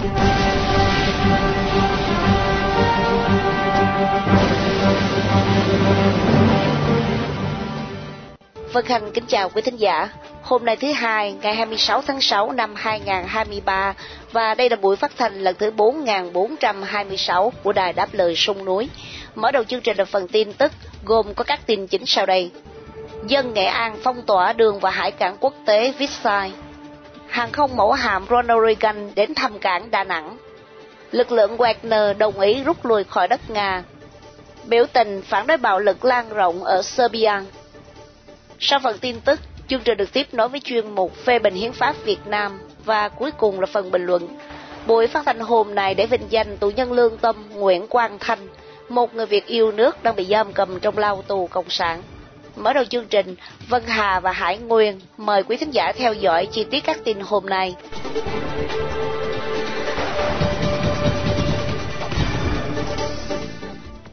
Vân Khanh kính chào quý thính giả. Hôm nay thứ hai, ngày 26 tháng 6 năm 2023 và đây là buổi phát thanh lần thứ 4426 của Đài Đáp Lời Sông Núi. Mở đầu chương trình là phần tin tức gồm có các tin chính sau đây. Dân Nghệ An phong tỏa đường và hải cảng quốc tế Vitsai. Hàng không mẫu hạm Ronald Reagan đến thăm cảng Đà Nẵng. Lực lượng Wagner đồng ý rút lui khỏi đất Nga. Biểu tình phản đối bạo lực lan rộng ở Serbia sau phần tin tức, chương trình được tiếp nối với chuyên mục phê bình hiến pháp Việt Nam và cuối cùng là phần bình luận. Buổi phát thanh hôm nay để vinh danh tù nhân lương tâm Nguyễn Quang Thanh, một người Việt yêu nước đang bị giam cầm trong lao tù cộng sản. Mở đầu chương trình, Vân Hà và Hải Nguyên mời quý thính giả theo dõi chi tiết các tin hôm nay.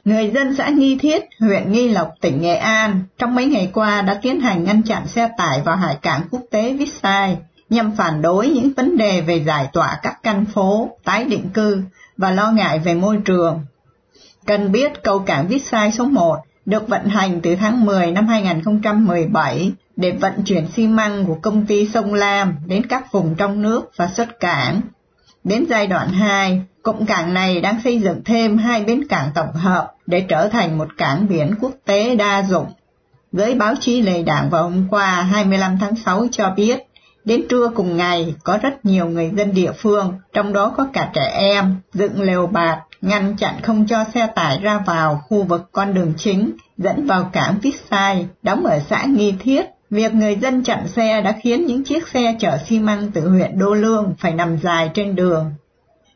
Người dân xã Nghi Thiết, huyện Nghi Lộc, tỉnh Nghệ An trong mấy ngày qua đã tiến hành ngăn chặn xe tải vào hải cảng quốc tế Vissai nhằm phản đối những vấn đề về giải tỏa các căn phố, tái định cư và lo ngại về môi trường. Cần biết cầu cảng Vissai số 1 được vận hành từ tháng 10 năm 2017 để vận chuyển xi măng của công ty Sông Lam đến các vùng trong nước và xuất cảng. Đến giai đoạn 2, cụm cảng này đang xây dựng thêm hai bến cảng tổng hợp để trở thành một cảng biển quốc tế đa dụng. Với báo chí lề đảng vào hôm qua 25 tháng 6 cho biết, đến trưa cùng ngày có rất nhiều người dân địa phương, trong đó có cả trẻ em, dựng lều bạt, ngăn chặn không cho xe tải ra vào khu vực con đường chính dẫn vào cảng Vitsai, đóng ở xã Nghi Thiết. Việc người dân chặn xe đã khiến những chiếc xe chở xi măng từ huyện Đô Lương phải nằm dài trên đường.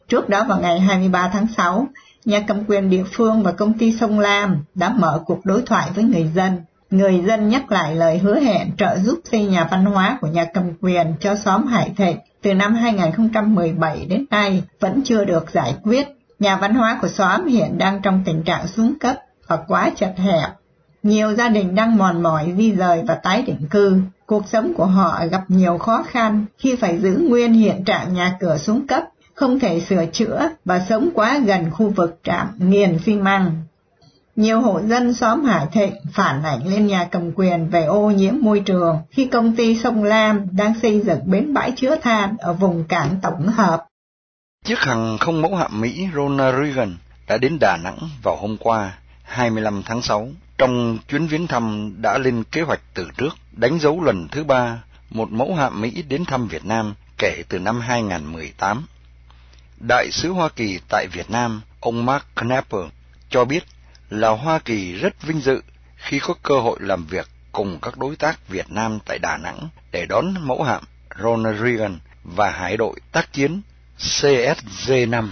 Trước đó vào ngày 23 tháng 6, nhà cầm quyền địa phương và công ty Sông Lam đã mở cuộc đối thoại với người dân. Người dân nhắc lại lời hứa hẹn trợ giúp xây nhà văn hóa của nhà cầm quyền cho xóm Hải Thịnh từ năm 2017 đến nay vẫn chưa được giải quyết. Nhà văn hóa của xóm hiện đang trong tình trạng xuống cấp và quá chật hẹp. Nhiều gia đình đang mòn mỏi di rời và tái định cư. Cuộc sống của họ gặp nhiều khó khăn khi phải giữ nguyên hiện trạng nhà cửa xuống cấp, không thể sửa chữa và sống quá gần khu vực trạm nghiền xi măng. Nhiều hộ dân xóm Hải Thịnh phản ảnh lên nhà cầm quyền về ô nhiễm môi trường khi công ty Sông Lam đang xây dựng bến bãi chứa than ở vùng cảng tổng hợp. Chiếc hàng không mẫu hạm Mỹ Ronald Reagan đã đến Đà Nẵng vào hôm qua 25 tháng 6. Trong chuyến viếng thăm đã lên kế hoạch từ trước, đánh dấu lần thứ ba một mẫu hạm Mỹ đến thăm Việt Nam kể từ năm 2018. Đại sứ Hoa Kỳ tại Việt Nam, ông Mark Knapper, cho biết là Hoa Kỳ rất vinh dự khi có cơ hội làm việc cùng các đối tác Việt Nam tại Đà Nẵng để đón mẫu hạm Ronald Reagan và hải đội tác chiến CSG-5.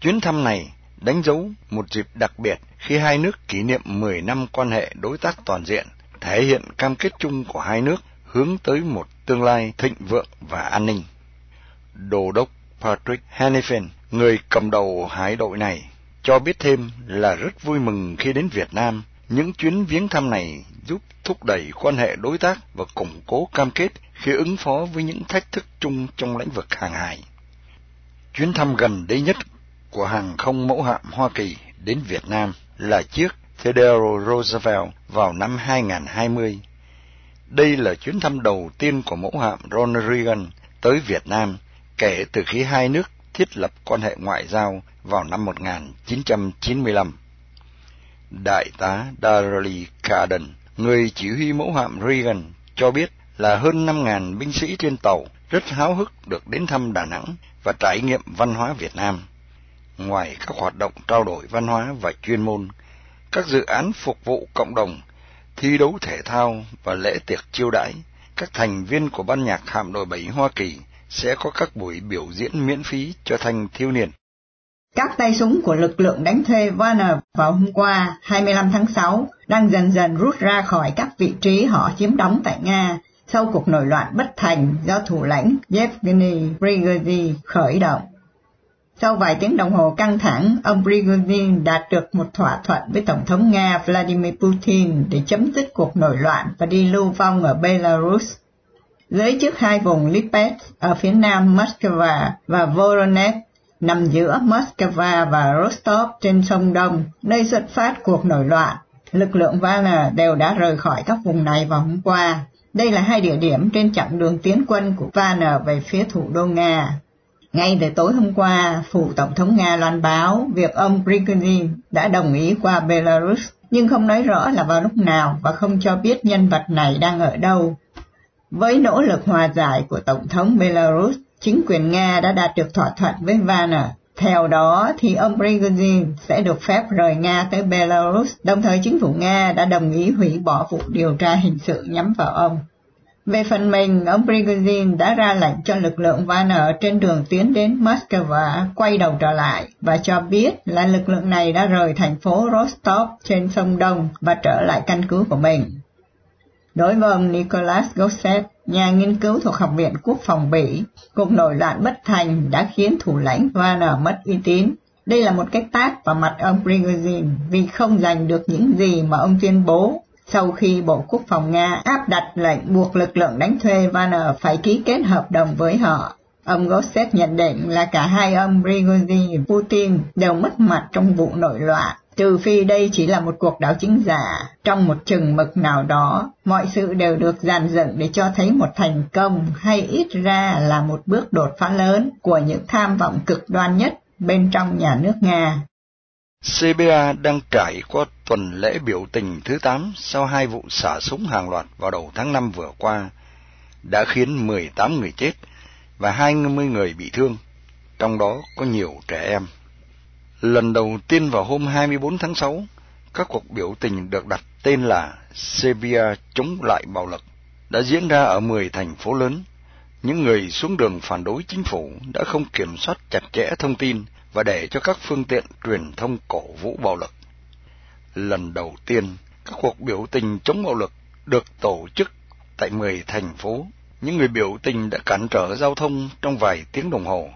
Chuyến thăm này đánh dấu một dịp đặc biệt khi hai nước kỷ niệm 10 năm quan hệ đối tác toàn diện, thể hiện cam kết chung của hai nước hướng tới một tương lai thịnh vượng và an ninh. Đô đốc Patrick Hennepin, người cầm đầu hải đội này, cho biết thêm là rất vui mừng khi đến Việt Nam. Những chuyến viếng thăm này giúp thúc đẩy quan hệ đối tác và củng cố cam kết khi ứng phó với những thách thức chung trong lĩnh vực hàng hải. Chuyến thăm gần đây nhất của hàng không mẫu hạm Hoa Kỳ đến Việt Nam là chiếc Theodore Roosevelt vào năm 2020. Đây là chuyến thăm đầu tiên của mẫu hạm Ronald Reagan tới Việt Nam kể từ khi hai nước thiết lập quan hệ ngoại giao vào năm 1995. Đại tá Darley Carden, người chỉ huy mẫu hạm Reagan, cho biết là hơn 5.000 binh sĩ trên tàu rất háo hức được đến thăm Đà Nẵng và trải nghiệm văn hóa Việt Nam. Ngoài các hoạt động trao đổi văn hóa và chuyên môn, các dự án phục vụ cộng đồng, thi đấu thể thao và lễ tiệc chiêu đãi, các thành viên của ban nhạc hạm đội 7 Hoa Kỳ sẽ có các buổi biểu diễn miễn phí cho thanh thiếu niên. Các tay súng của lực lượng đánh thuê Wagner vào hôm qua 25 tháng 6 đang dần dần rút ra khỏi các vị trí họ chiếm đóng tại Nga sau cuộc nổi loạn bất thành do thủ lãnh Yevgeny Prigozhin khởi động. Sau vài tiếng đồng hồ căng thẳng, ông Prigozhin đạt được một thỏa thuận với Tổng thống Nga Vladimir Putin để chấm dứt cuộc nổi loạn và đi lưu vong ở Belarus. Giới chức hai vùng Lipetsk ở phía nam Moscow và Voronezh nằm giữa Moscow và Rostov trên sông Đông, nơi xuất phát cuộc nổi loạn. Lực lượng Wagner đều đã rời khỏi các vùng này vào hôm qua. Đây là hai địa điểm trên chặng đường tiến quân của Wagner về phía thủ đô Nga. Ngay từ tối hôm qua, phủ Tổng thống Nga loan báo việc ông Prigozhin đã đồng ý qua Belarus, nhưng không nói rõ là vào lúc nào và không cho biết nhân vật này đang ở đâu. Với nỗ lực hòa giải của Tổng thống Belarus, chính quyền Nga đã đạt được thỏa thuận với Wagner. Theo đó thì ông Prigozhin sẽ được phép rời Nga tới Belarus, đồng thời chính phủ Nga đã đồng ý hủy bỏ vụ điều tra hình sự nhắm vào ông. Về phần mình, ông Prigozhin đã ra lệnh cho lực lượng Wagner trên đường tiến đến Moscow quay đầu trở lại và cho biết là lực lượng này đã rời thành phố Rostov trên sông Đông và trở lại căn cứ của mình. Đối với ông Nicholas Gosset, nhà nghiên cứu thuộc Học viện Quốc phòng Bỉ, cuộc nổi loạn bất thành đã khiến thủ lãnh Wagner mất uy tín. Đây là một cái tát vào mặt ông Prigozhin vì không giành được những gì mà ông tuyên bố sau khi Bộ Quốc phòng Nga áp đặt lệnh buộc lực lượng đánh thuê Wagner phải ký kết hợp đồng với họ. Ông Gosset nhận định là cả hai ông Prigozhin và Putin đều mất mặt trong vụ nổi loạn trừ phi đây chỉ là một cuộc đảo chính giả trong một chừng mực nào đó mọi sự đều được dàn dựng để cho thấy một thành công hay ít ra là một bước đột phá lớn của những tham vọng cực đoan nhất bên trong nhà nước nga CBA đang trải qua tuần lễ biểu tình thứ 8 sau hai vụ xả súng hàng loạt vào đầu tháng 5 vừa qua, đã khiến 18 người chết và 20 người bị thương, trong đó có nhiều trẻ em. Lần đầu tiên vào hôm 24 tháng 6, các cuộc biểu tình được đặt tên là Serbia chống lại bạo lực đã diễn ra ở 10 thành phố lớn. Những người xuống đường phản đối chính phủ đã không kiểm soát chặt chẽ thông tin và để cho các phương tiện truyền thông cổ vũ bạo lực. Lần đầu tiên, các cuộc biểu tình chống bạo lực được tổ chức tại 10 thành phố. Những người biểu tình đã cản trở giao thông trong vài tiếng đồng hồ.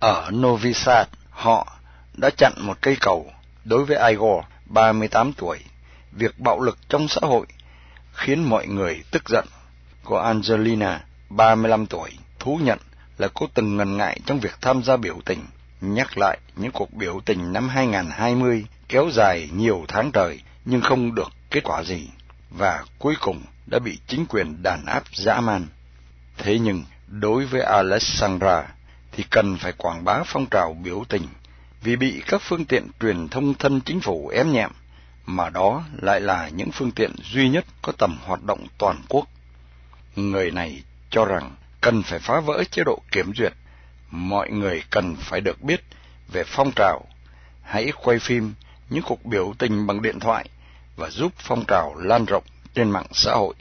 Ở Novi Sad, họ đã chặn một cây cầu đối với Igor, 38 tuổi. Việc bạo lực trong xã hội khiến mọi người tức giận. Cô Angelina, 35 tuổi, thú nhận là cô từng ngần ngại trong việc tham gia biểu tình, nhắc lại những cuộc biểu tình năm 2020 kéo dài nhiều tháng trời nhưng không được kết quả gì, và cuối cùng đã bị chính quyền đàn áp dã man. Thế nhưng, đối với Alexandra thì cần phải quảng bá phong trào biểu tình vì bị các phương tiện truyền thông thân chính phủ ém nhẹm, mà đó lại là những phương tiện duy nhất có tầm hoạt động toàn quốc. Người này cho rằng cần phải phá vỡ chế độ kiểm duyệt, mọi người cần phải được biết về phong trào. Hãy quay phim những cuộc biểu tình bằng điện thoại và giúp phong trào lan rộng trên mạng xã hội.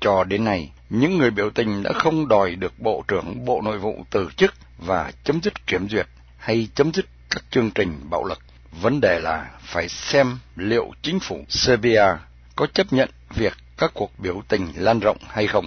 Cho đến nay, những người biểu tình đã không đòi được Bộ trưởng Bộ Nội vụ từ chức và chấm dứt kiểm duyệt hay chấm dứt các chương trình bạo lực. Vấn đề là phải xem liệu chính phủ Serbia có chấp nhận việc các cuộc biểu tình lan rộng hay không.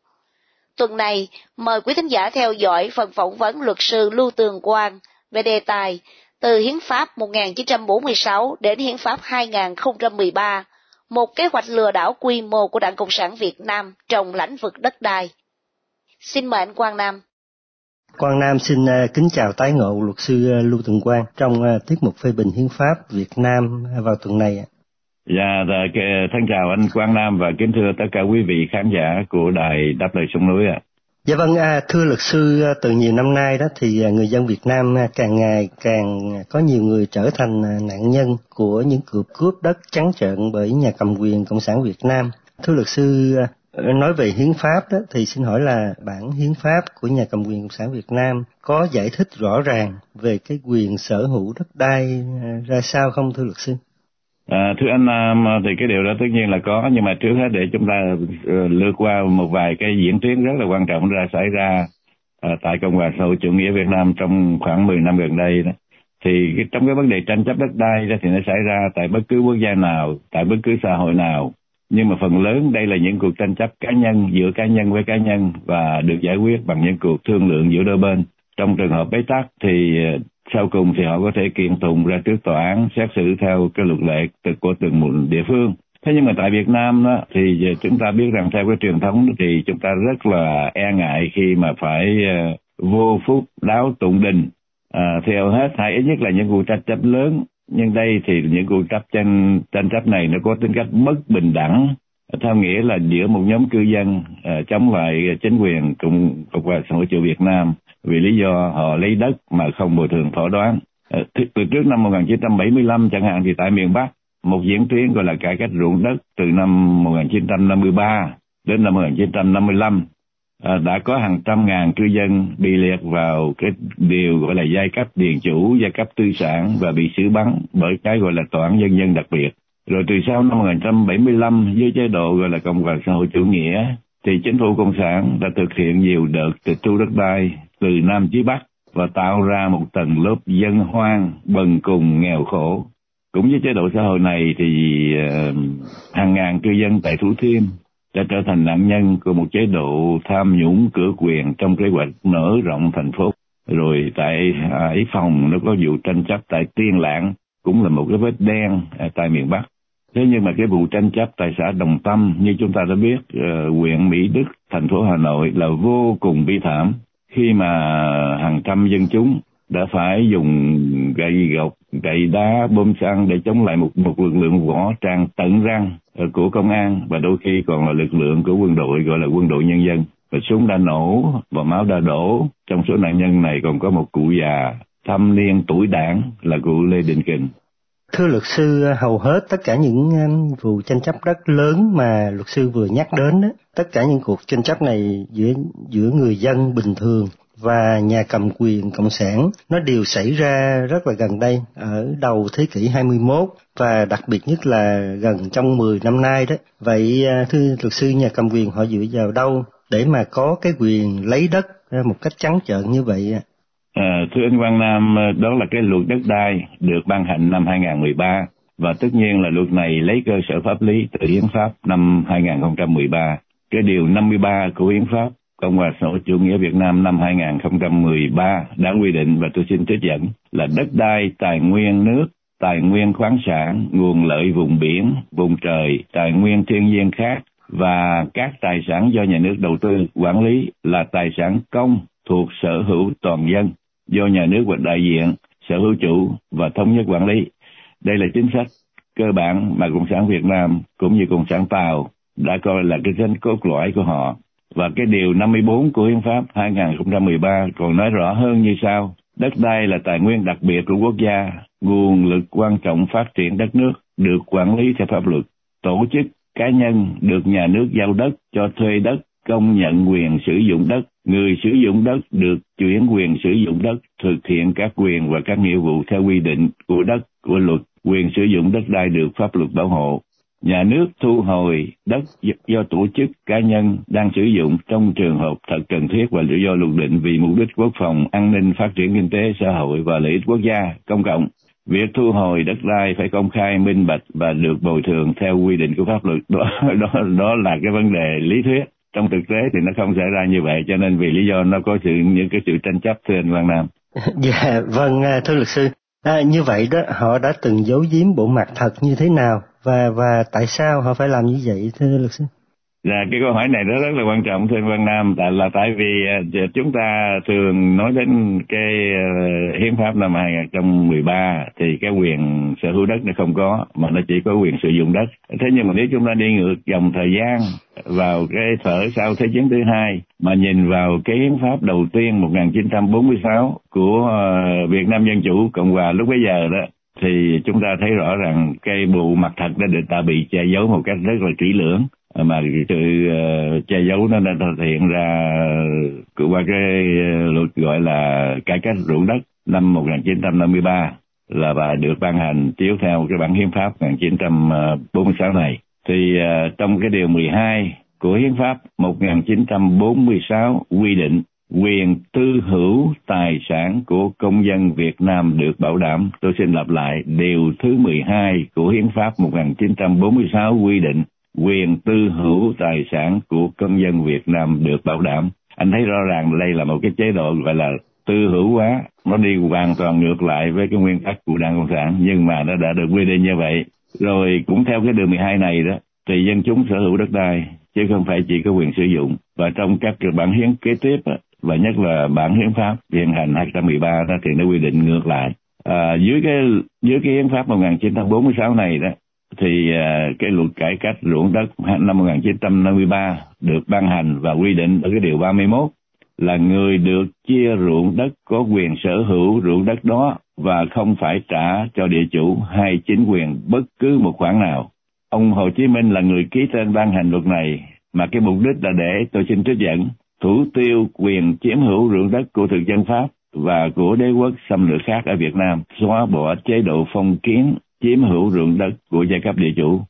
Tuần này, mời quý thính giả theo dõi phần phỏng vấn luật sư Lưu Tường Quang về đề tài từ Hiến pháp 1946 đến Hiến pháp 2013, một kế hoạch lừa đảo quy mô của Đảng Cộng sản Việt Nam trong lĩnh vực đất đai. Xin mời anh Quang Nam. Quang Nam xin à, kính chào tái ngộ luật sư à, Lưu Tường Quang trong à, tiết mục phê bình hiến pháp Việt Nam vào tuần này. Dạ, dạ thân chào anh Quang Nam và kính thưa tất cả quý vị khán giả của đài Đáp lời sông núi ạ. Dạ vâng, à, thưa luật sư, à, từ nhiều năm nay đó thì à, người dân Việt Nam à, càng ngày càng có nhiều người trở thành nạn nhân của những cuộc cướp đất trắng trợn bởi nhà cầm quyền Cộng sản Việt Nam. Thưa luật sư, Nói về hiến pháp đó, thì xin hỏi là bản hiến pháp của nhà cầm quyền Cộng sản Việt Nam có giải thích rõ ràng về cái quyền sở hữu đất đai ra sao không thưa luật sư? À, thưa anh à, thì cái điều đó tất nhiên là có nhưng mà trước hết để chúng ta ờ, lướt qua một vài cái diễn tiến rất là quan trọng ra xảy ra à, tại Cộng hòa xã hội chủ nghĩa Việt Nam trong khoảng 10 năm gần đây đó. Thì cái, trong cái vấn đề tranh chấp đất đai đó thì nó xảy ra tại bất cứ quốc gia nào tại bất cứ xã hội nào. Nhưng mà phần lớn đây là những cuộc tranh chấp cá nhân giữa cá nhân với cá nhân và được giải quyết bằng những cuộc thương lượng giữa đôi bên. Trong trường hợp bế tắc thì sau cùng thì họ có thể kiện tụng ra trước tòa án xét xử theo cái luật lệ của từng một địa phương. Thế nhưng mà tại Việt Nam đó thì chúng ta biết rằng theo cái truyền thống thì chúng ta rất là e ngại khi mà phải ờ, vô phúc đáo tụng đình. À, theo hết hay ít nhất là những vụ tranh chấp lớn. Nhưng đây thì những cuộc tranh tranh chấp này nó có tính cách bất bình đẳng theo nghĩa là giữa một nhóm cư dân uh, chống lại chính quyền cộng cộng hòa xã hội chủ Việt Nam vì lý do họ lấy đất mà không bồi thường thỏa đoán uh, từ trước năm 1975 chẳng hạn thì tại miền Bắc một diễn tiến gọi là cải cách ruộng đất từ năm 1953 đến năm 1955 uh, à, đã có hàng trăm ngàn cư dân bị liệt vào cái điều gọi là giai cấp điền chủ, giai cấp tư sản và bị xử bắn bởi cái gọi là tòa án nhân dân đặc biệt. Rồi từ sau năm 1975 dưới chế độ gọi là Cộng hòa xã hội chủ nghĩa thì chính phủ Cộng sản đã thực hiện nhiều đợt tịch thu đất đai từ Nam chí Bắc và tạo ra một tầng lớp dân hoang, bần cùng, nghèo khổ. Cũng với chế độ xã hội này thì uh, hàng ngàn cư dân tại Thủ Thiêm đã trở thành nạn nhân của một chế độ tham nhũng cửa quyền trong kế hoạch nở rộng thành phố. Rồi tại à, Hải Phòng nó có vụ tranh chấp tại Tiên Lãng cũng là một cái vết đen à, tại miền Bắc. Thế nhưng mà cái vụ tranh chấp tại xã Đồng Tâm như chúng ta đã biết, uh, huyện Mỹ Đức, thành phố Hà Nội là vô cùng bi thảm khi mà hàng trăm dân chúng đã phải dùng gậy gộc, gậy đá, bom xăng để chống lại một một lực lượng võ trang tận răng ờ, của công an và đôi khi còn là lực lượng của quân đội gọi là quân đội nhân dân. Và súng đã nổ và máu đã đổ. Trong số nạn nhân này còn có một cụ già thâm niên tuổi đảng là cụ Lê Đình Kình. Thưa luật sư, hầu hết tất cả những um, vụ tranh chấp đất lớn mà luật sư vừa nhắc đến, đó, tất cả những cuộc tranh chấp này giữa giữa người dân bình thường và nhà cầm quyền cộng sản nó đều xảy ra rất là gần đây ở đầu thế kỷ 21 và đặc biệt nhất là gần trong 10 năm nay đó. Vậy à, thưa luật sư nhà cầm quyền họ dựa vào đâu để mà có cái quyền lấy đất à, một cách trắng trợn như vậy ạ? À, thưa anh Quang Nam, ờ, đó là cái luật đất đai được ban hành năm 2013 và tất nhiên là luật này lấy cơ sở pháp lý từ Hiến pháp năm 2013. Cái điều 53 của Hiến pháp Cộng hòa xã hội chủ nghĩa Việt Nam năm 2013 đã quy định và tôi xin trích dẫn là đất đai, tài nguyên nước, tài nguyên khoáng sản, nguồn lợi vùng biển, vùng trời, tài nguyên thiên nhiên khác và các tài sản do nhà nước đầu tư quản lý là tài sản công thuộc sở hữu toàn dân do nhà nước hoặc đại diện sở hữu chủ và thống nhất quản lý. Đây là chính sách cơ bản mà Cộng sản Việt Nam cũng như Cộng sản Tàu đã coi là cái chính cốt lõi của họ và cái điều 54 của Hiến pháp 2013 còn nói rõ hơn như sau. Đất đai là tài nguyên đặc biệt của quốc gia, nguồn lực quan trọng phát triển đất nước, được quản lý theo pháp luật. Tổ chức, cá nhân được nhà nước giao đất cho thuê đất, công nhận quyền sử dụng đất. Người sử dụng đất được chuyển quyền sử dụng đất, thực hiện các quyền và các nghĩa vụ theo quy định của đất, của luật. Quyền sử dụng đất đai được pháp luật bảo hộ nhà nước thu hồi đất do tổ chức cá nhân đang sử dụng trong trường hợp thật cần thiết và do luật định vì mục đích quốc phòng, an ninh, phát triển kinh tế, xã hội và lợi ích quốc gia công cộng. việc thu hồi đất đai phải công khai minh bạch và được bồi thường theo quy định của pháp luật đó đó đó là cái vấn đề lý thuyết trong thực tế thì nó không xảy ra như vậy cho nên vì lý do nó có sự những cái sự tranh chấp thưa anh Văn Nam. Dạ vâng à, thưa luật sư. À, như vậy đó họ đã từng giấu giếm bộ mặt thật như thế nào? Và và tại sao họ phải làm như vậy thưa luật sư? Dạ, cái câu hỏi này nó rất là quan trọng thưa anh Văn Nam, tại là tại vì à, dạ, chúng ta thường nói đến cái ờ, hiến pháp năm 2013 thì cái quyền sở hữu đất nó không có mà nó chỉ có quyền sử dụng đất. Thế nhưng mà nếu chúng ta đi ngược dòng thời gian vào cái thở sau Thế chiến thứ hai mà nhìn vào cái hiến pháp đầu tiên 1946 của ờ, Việt Nam Dân Chủ Cộng Hòa lúc bấy giờ đó thì chúng ta thấy rõ rằng cái bộ mặt thật đã được ta bị che giấu một cách rất là kỹ lưỡng Ờ, mà sự uh, che giấu nó đã hiện ra qua cái ờ, luật gọi là cải cách ruộng đất năm 1953 là bà được ban hành chiếu theo cái bản hiến pháp 1946 này thì uh, trong cái điều 12 của hiến pháp 1946 quy định quyền tư hữu tài sản của công dân Việt Nam được bảo đảm. Tôi xin lặp lại, điều thứ 12 của Hiến pháp 1946 quy định quyền tư hữu tài sản của công dân Việt Nam được bảo đảm. Anh thấy rõ ràng đây là một cái chế độ gọi là tư hữu hóa, nó đi hoàn toàn ngược lại với cái nguyên tắc của Đảng Cộng sản, nhưng mà nó đã được quy định như vậy. Rồi cũng theo cái điều 12 này đó, thì dân chúng sở hữu đất đai, chứ không phải chỉ có quyền sử dụng. Và trong các bản hiến kế tiếp, và nhất là bản hiến pháp hiện hành 213 đó thì nó quy định ngược lại. À, dưới cái dưới cái hiến pháp 1946 này đó thì à, cái luật cải cách ruộng đất năm 1953 được ban hành và quy định ở cái điều 31 là người được chia ruộng đất có quyền sở hữu ruộng đất đó và không phải trả cho địa chủ hay chính quyền bất cứ một khoản nào. Ông Hồ Chí Minh là người ký tên ban hành luật này mà cái mục đích là để tôi xin trích dẫn thủ tiêu quyền chiếm hữu ruộng đất của thực dân Pháp và của đế quốc xâm lược khác ở Việt Nam, xóa bỏ chế độ phong kiến chiếm hữu ruộng đất của giai cấp địa chủ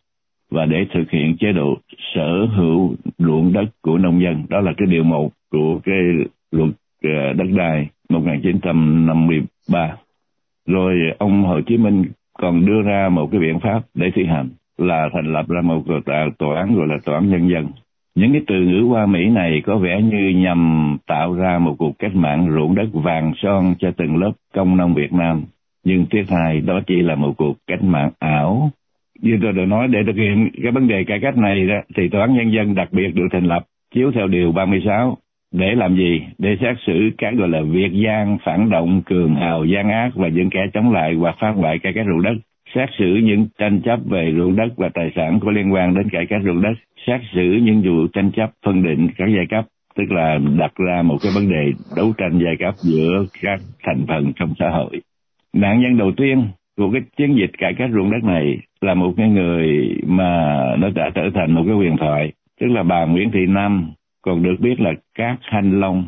và để thực hiện chế độ sở hữu ruộng đất của nông dân. Đó là cái điều một của cái luật ờ, đất đai 1953. Rồi ông Hồ Chí Minh còn đưa ra một cái biện pháp để thi hành là thành lập ra một tòa án, gọi là tòa án nhân dân. Những cái từ ngữ hoa Mỹ này có vẻ như nhằm tạo ra một cuộc cách mạng ruộng đất vàng son cho từng lớp công nông Việt Nam nhưng thứ hai đó chỉ là một cuộc cách mạng ảo. Như tôi đã nói để thực hiện cái vấn đề cải cách này đó, thì tòa án nhân dân đặc biệt được thành lập chiếu theo điều 36 để làm gì? Để xét xử các gọi là việc gian phản động cường hào gian ác và những kẻ chống lại hoặc phá hoại cải cách ruộng đất. Xét xử những tranh chấp về ruộng đất và tài sản có liên quan đến cải cách ruộng đất. Xét xử những vụ tranh chấp phân định các giai cấp tức là đặt ra một cái vấn đề đấu tranh giai cấp giữa các thành phần trong xã hội nạn nhân đầu tiên của cái chiến dịch cải cách ruộng đất này là một cái người mà nó đã trở thành một cái huyền thoại. Tức là bà Nguyễn Thị Nam, còn được biết là Cát Thanh Long.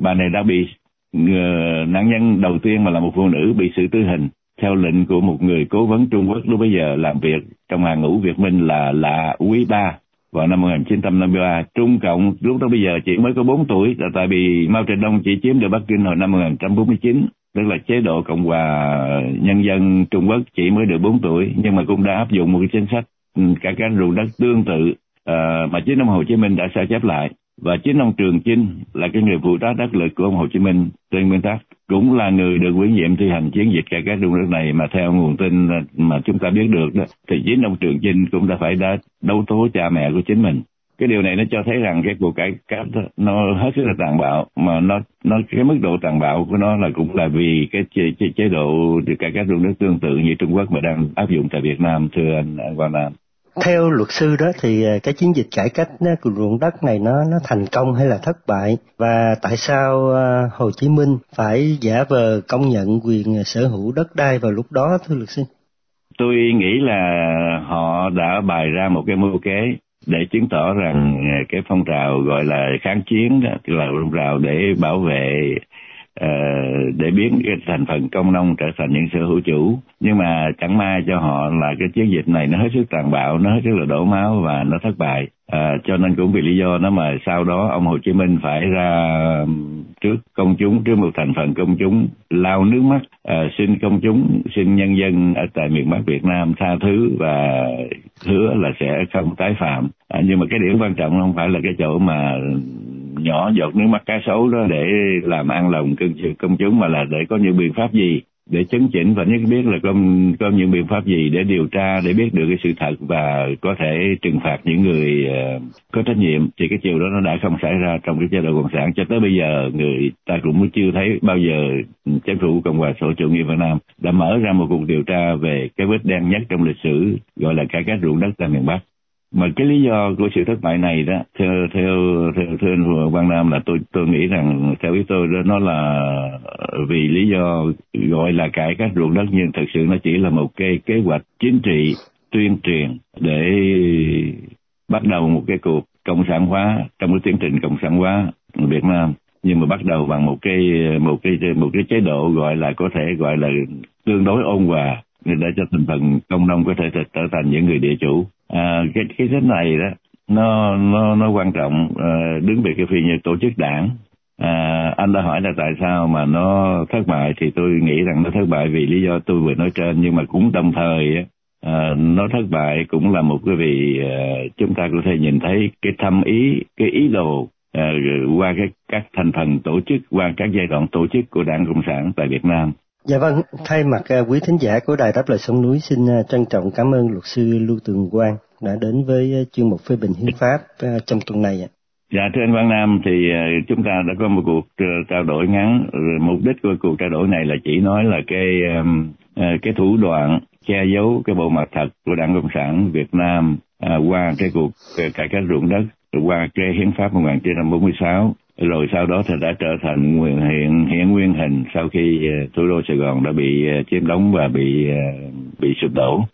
Bà này đã bị ờ, nạn nhân đầu tiên mà là một phụ nữ bị xử tử hình. Theo lệnh của một người cố vấn Trung Quốc lúc bây giờ làm việc trong hàng ngũ Việt Minh là là Quý Ba vào năm 1953. Trung Cộng lúc đó bây giờ chỉ mới có 4 tuổi là tại vì Mao Trạch Đông chỉ chiếm được Bắc Kinh hồi năm 1949 tức là chế độ Cộng hòa Nhân dân Trung Quốc chỉ mới được 4 tuổi nhưng mà cũng đã áp dụng một cái chính sách ừ, cả các ruộng đất tương tự uh, mà chính ông Hồ Chí Minh đã sao chép lại. Và chính ông Trường Chinh là cái người phụ trách đắc lực của ông Hồ Chí Minh trên nguyên tắc cũng là người được quyến nhiệm thi hành chiến dịch cải cách ruộng đất này mà theo nguồn tin mà chúng ta biết được đó. Thì chính ông Trường Chinh cũng đã phải đã đấu tố cha mẹ của chính mình cái điều này nó cho thấy rằng cái cuộc cải cách nó hết sức là tàn bạo mà nó nó cái mức độ tàn bạo của nó là cũng là vì cái chế, chế, chế độ cải cách ruộng đất tương tự như Trung Quốc mà đang áp dụng tại Việt Nam thưa anh, anh Quang Nam theo luật sư đó thì à, cái chiến dịch cải cách của ruộng đất này nó nó thành công hay là thất bại và tại sao à, Hồ Chí Minh phải giả vờ công nhận quyền sở hữu đất đai vào lúc đó thưa luật sư? Tôi nghĩ là họ đã bày ra một cái mưu kế để chứng tỏ rằng à, cái phong trào gọi là kháng chiến đó là phong trào để bảo vệ Ờ, để biến cái thành phần công nông trở thành những sở hữu chủ. Nhưng mà chẳng may cho họ là cái chiến dịch này nó hết sức tàn bạo nó hết sức là đổ máu và nó thất bại. À, cho nên cũng vì lý do đó mà sau đó ông Hồ Chí Minh phải ra trước công chúng trước một thành phần công chúng lao nước mắt. À, xin công chúng xin nhân dân ở tại miền Bắc Việt Nam tha thứ và hứa là sẽ không tái phạm. À, nhưng mà cái điểm quan trọng không phải là cái chỗ mà nhỏ giọt nước mắt cá sấu đó để làm an lòng công chúng mà là để có những biện pháp gì để chấn chỉnh và nhất biết là có, có những biện pháp gì để điều tra để biết được cái sự thật và có thể trừng phạt những người uh, có trách nhiệm. Thì cái chiều đó nó đã không xảy ra trong cái chế độ cộng sản. Cho tới bây giờ người ta cũng chưa thấy bao giờ chính phủ cộng hòa xã hội chủ nghĩa việt nam đã mở ra một cuộc điều tra về cái vết đen nhất trong lịch sử gọi là cải cách ruộng đất tại miền bắc mà cái lý do của sự thất bại này đó theo theo theo, theo anh Quang Nam là tôi tôi nghĩ rằng theo ý tôi đó nó là vì lý do gọi là cải cách ruộng đất nhưng thực sự nó chỉ là một cái kế hoạch chính trị tuyên truyền để bắt đầu một cái cuộc cộng sản hóa trong cái tiến trình cộng sản hóa Việt Nam. Nhưng mà bắt đầu bằng một cái một cái một cái chế độ gọi là có thể gọi là tương đối ôn hòa để cho thành phần công nông có thể trở thành những người địa chủ à, cái cái sách này đó nó nó nó quan trọng à, đứng về cái phi như tổ chức đảng. À, anh đã hỏi là tại sao mà nó thất bại thì tôi nghĩ rằng nó thất bại vì lý do tôi vừa nói trên nhưng mà cũng đồng thời à, nó thất bại cũng là một cái vì à, chúng ta có thể nhìn thấy cái thâm ý cái ý đồ à, qua cái các thành phần tổ chức qua các giai đoạn tổ chức của đảng cộng sản tại Việt Nam. Dạ vâng, thay mặt uh, quý thính giả của Đài Đáp Lời Sông Núi xin uh, trân trọng cảm ơn luật sư Lưu Tường Quang đã đến với uh, chuyên mục phê bình hiến pháp uh, trong tuần này. Dạ thưa anh Quang Nam thì uh, chúng ta đã có một cuộc uh, trao đổi ngắn, mục đích của cuộc trao đổi này là chỉ nói là cái uh, cái thủ đoạn che giấu cái bộ mặt thật của Đảng Cộng sản Việt Nam uh, qua cái cuộc uh, cải cách ruộng đất qua cái hiến pháp 1946 rồi sau đó thì đã trở thành nguyên hiện hiện nguyên hình sau khi ờ, thủ đô Sài Gòn đã bị ờ, chiếm đóng và bị ờ, bị sụp đổ.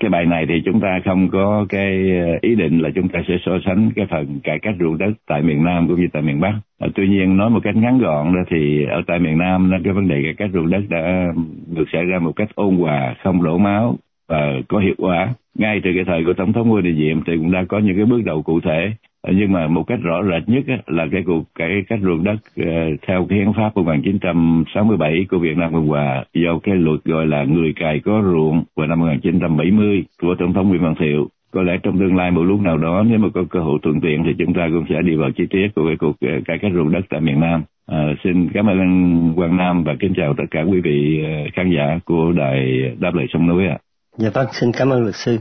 Cái bài này thì chúng ta không có cái ý định là chúng ta sẽ so sánh cái phần cải cách ruộng đất tại miền Nam cũng như tại miền Bắc. Tuy nhiên nói một cách ngắn gọn đó thì ở tại miền Nam đó, cái vấn đề cải cách ruộng đất đã được xảy ra một cách ôn hòa, không đổ máu và có hiệu quả. Ngay từ cái thời của Tổng thống Ngô Đình Diệm thì cũng đã có những cái bước đầu cụ thể Ờ, nhưng mà một cách rõ rệt nhất là cái cuộc cải cách ruộng đất ờ, theo cái hiến pháp 1967 của Việt Nam Cộng Hòa do cái luật gọi là người cài có ruộng vào năm 1970 của Tổng thống Nguyễn Văn Thiệu có lẽ trong tương lai một lúc nào đó nếu mà có cơ hội thuận tiện thì chúng ta cũng sẽ đi vào chi tiết của cái cuộc ờ, cải cách ruộng đất tại miền Nam. À, xin cảm ơn anh Quang Nam và kính chào tất cả quý vị khán giả của đài đáp lời sông núi ạ. À. Dạ vâng, xin cảm ơn luật sư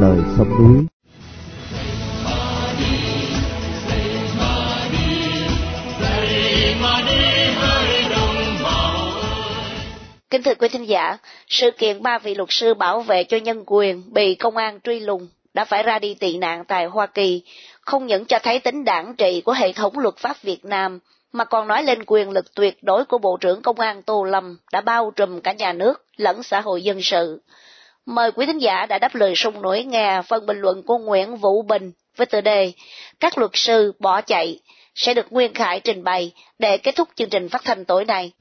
lời sông núi. Kính thưa quý thính giả, sự kiện ba vị luật sư bảo vệ cho nhân quyền bị công an truy lùng đã phải ra đi tị nạn tại Hoa Kỳ, không những cho thấy tính đảng trị của hệ thống luật pháp Việt Nam, mà còn nói lên quyền lực tuyệt đối của Bộ trưởng Công an Tô Lâm đã bao trùm cả nhà nước lẫn xã hội dân sự. Mời quý thính giả đã đáp lời sung nổi nghe phần bình luận của Nguyễn Vũ Bình với tựa đề Các luật sư bỏ chạy sẽ được Nguyên Khải trình bày để kết thúc chương trình phát thanh tối nay.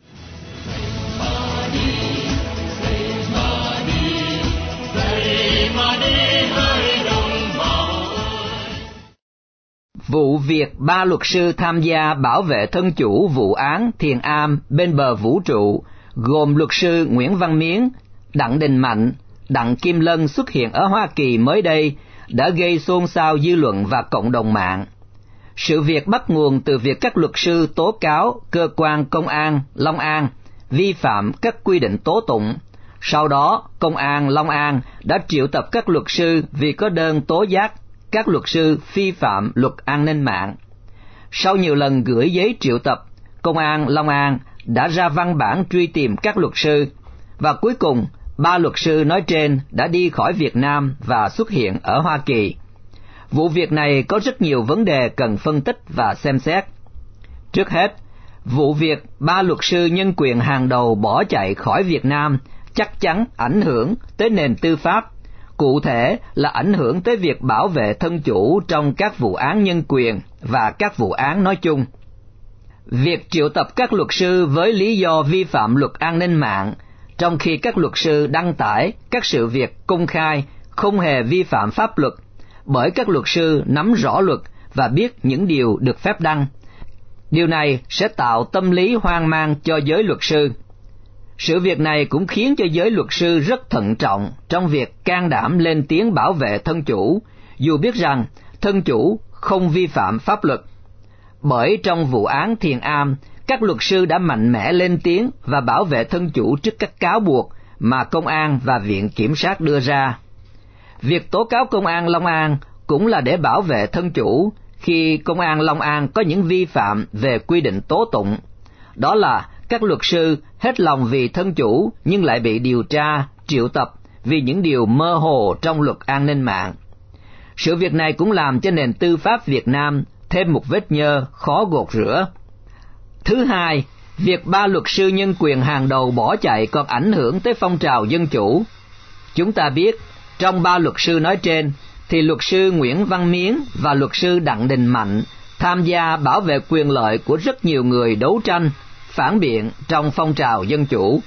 Vụ việc ba luật sư tham gia bảo vệ thân chủ vụ án Thiền Am bên bờ vũ trụ, gồm luật sư Nguyễn Văn Miến, Đặng Đình Mạnh, Đặng Kim Lân xuất hiện ở Hoa Kỳ mới đây đã gây xôn xao dư luận và cộng đồng mạng. Sự việc bắt nguồn từ việc các luật sư tố cáo cơ quan công an Long An vi phạm các quy định tố tụng. Sau đó, công an Long An đã triệu tập các luật sư vì có đơn tố giác các luật sư vi phạm luật an ninh mạng. Sau nhiều lần gửi giấy triệu tập, công an Long An đã ra văn bản truy tìm các luật sư và cuối cùng ba luật sư nói trên đã đi khỏi Việt Nam và xuất hiện ở Hoa Kỳ. Vụ việc này có rất nhiều vấn đề cần phân tích và xem xét. Trước hết, vụ việc ba luật sư nhân quyền hàng đầu bỏ chạy khỏi Việt Nam chắc chắn ảnh hưởng tới nền tư pháp, cụ thể là ảnh hưởng tới việc bảo vệ thân chủ trong các vụ án nhân quyền và các vụ án nói chung. Việc triệu tập các luật sư với lý do vi phạm luật an ninh mạng, trong khi các luật sư đăng tải các sự việc công khai không hề vi phạm pháp luật, bởi các luật sư nắm rõ luật và biết những điều được phép đăng. Điều này sẽ tạo tâm lý hoang mang cho giới luật sư sự việc này cũng khiến cho giới luật sư rất thận trọng trong việc can đảm lên tiếng bảo vệ thân chủ, dù biết rằng thân chủ không vi phạm pháp luật. Bởi trong vụ án Thiền Am, các luật sư đã mạnh mẽ lên tiếng và bảo vệ thân chủ trước các cáo buộc mà công an và viện kiểm sát đưa ra. Việc tố cáo công an Long An cũng là để bảo vệ thân chủ khi công an Long An có những vi phạm về quy định tố tụng. Đó là các luật sư hết lòng vì thân chủ nhưng lại bị điều tra, triệu tập vì những điều mơ hồ trong luật an ninh mạng. Sự việc này cũng làm cho nền tư pháp Việt Nam thêm một vết nhơ khó gột rửa. Thứ hai, việc ba luật sư nhân quyền hàng đầu bỏ chạy còn ảnh hưởng tới phong trào dân chủ. Chúng ta biết, trong ba luật sư nói trên, thì luật sư Nguyễn Văn Miến và luật sư Đặng Đình Mạnh tham gia bảo vệ quyền lợi của rất nhiều người đấu tranh phản biện trong phong trào dân chủ.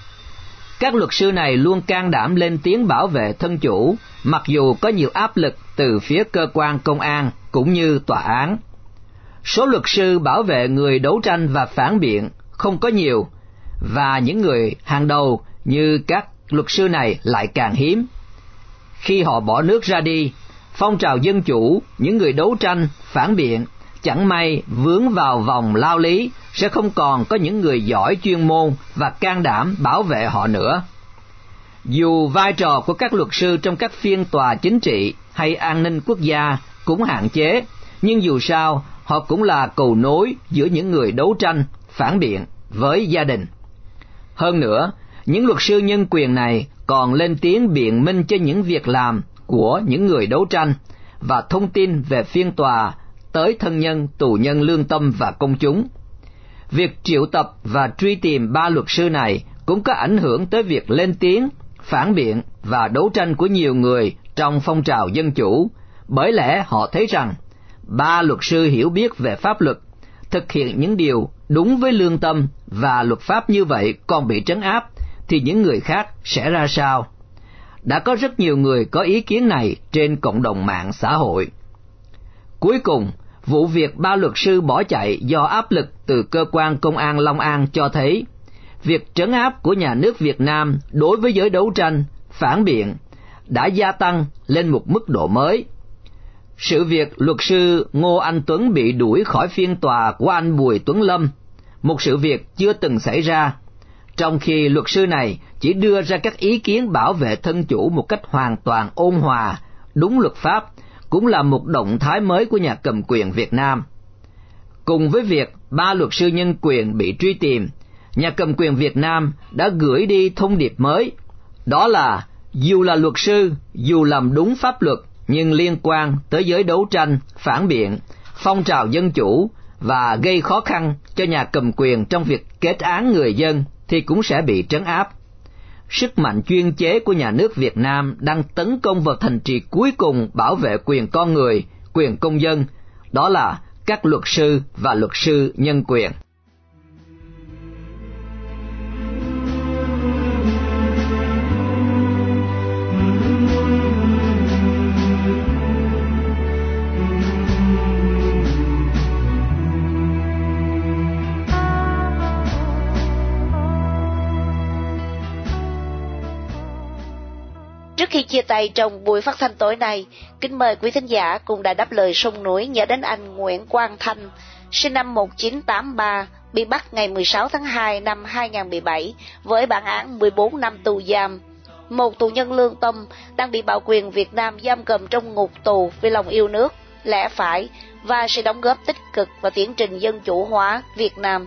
Các luật sư này luôn can đảm lên tiếng bảo vệ thân chủ, mặc dù có nhiều áp lực từ phía cơ quan công an cũng như tòa án. Số luật sư bảo vệ người đấu tranh và phản biện không có nhiều, và những người hàng đầu như các luật sư này lại càng hiếm. Khi họ bỏ nước ra đi, phong trào dân chủ, những người đấu tranh, phản biện chẳng may vướng vào vòng lao lý sẽ không còn có những người giỏi chuyên môn và can đảm bảo vệ họ nữa. Dù vai trò của các luật sư trong các phiên tòa chính trị hay an ninh quốc gia cũng hạn chế, nhưng dù sao họ cũng là cầu nối giữa những người đấu tranh, phản biện với gia đình. Hơn nữa, những luật sư nhân quyền này còn lên tiếng biện minh cho những việc làm của những người đấu tranh và thông tin về phiên tòa tới thân nhân, tù nhân lương tâm và công chúng. Việc triệu tập và truy tìm ba luật sư này cũng có ảnh hưởng tới việc lên tiếng, phản biện và đấu tranh của nhiều người trong phong trào dân chủ, bởi lẽ họ thấy rằng ba luật sư hiểu biết về pháp luật, thực hiện những điều đúng với lương tâm và luật pháp như vậy còn bị trấn áp, thì những người khác sẽ ra sao? Đã có rất nhiều người có ý kiến này trên cộng đồng mạng xã hội. Cuối cùng, vụ việc ba luật sư bỏ chạy do áp lực từ cơ quan công an Long An cho thấy việc trấn áp của nhà nước Việt Nam đối với giới đấu tranh, phản biện đã gia tăng lên một mức độ mới. Sự việc luật sư Ngô Anh Tuấn bị đuổi khỏi phiên tòa của anh Bùi Tuấn Lâm, một sự việc chưa từng xảy ra, trong khi luật sư này chỉ đưa ra các ý kiến bảo vệ thân chủ một cách hoàn toàn ôn hòa, đúng luật pháp cũng là một động thái mới của nhà cầm quyền Việt Nam. Cùng với việc ba luật sư nhân quyền bị truy tìm, nhà cầm quyền Việt Nam đã gửi đi thông điệp mới, đó là dù là luật sư, dù làm đúng pháp luật nhưng liên quan tới giới đấu tranh, phản biện, phong trào dân chủ và gây khó khăn cho nhà cầm quyền trong việc kết án người dân thì cũng sẽ bị trấn áp sức mạnh chuyên chế của nhà nước Việt Nam đang tấn công vào thành trì cuối cùng bảo vệ quyền con người, quyền công dân, đó là các luật sư và luật sư nhân quyền. Trước khi chia tay trong buổi phát thanh tối nay, kính mời quý thính giả cùng đã đáp lời sông núi nhớ đến anh Nguyễn Quang Thanh, sinh năm 1983, bị bắt ngày 16 tháng 2 năm 2017 với bản án 14 năm tù giam. Một tù nhân lương tâm đang bị bạo quyền Việt Nam giam cầm trong ngục tù vì lòng yêu nước, lẽ phải và sự đóng góp tích cực vào tiến trình dân chủ hóa Việt Nam.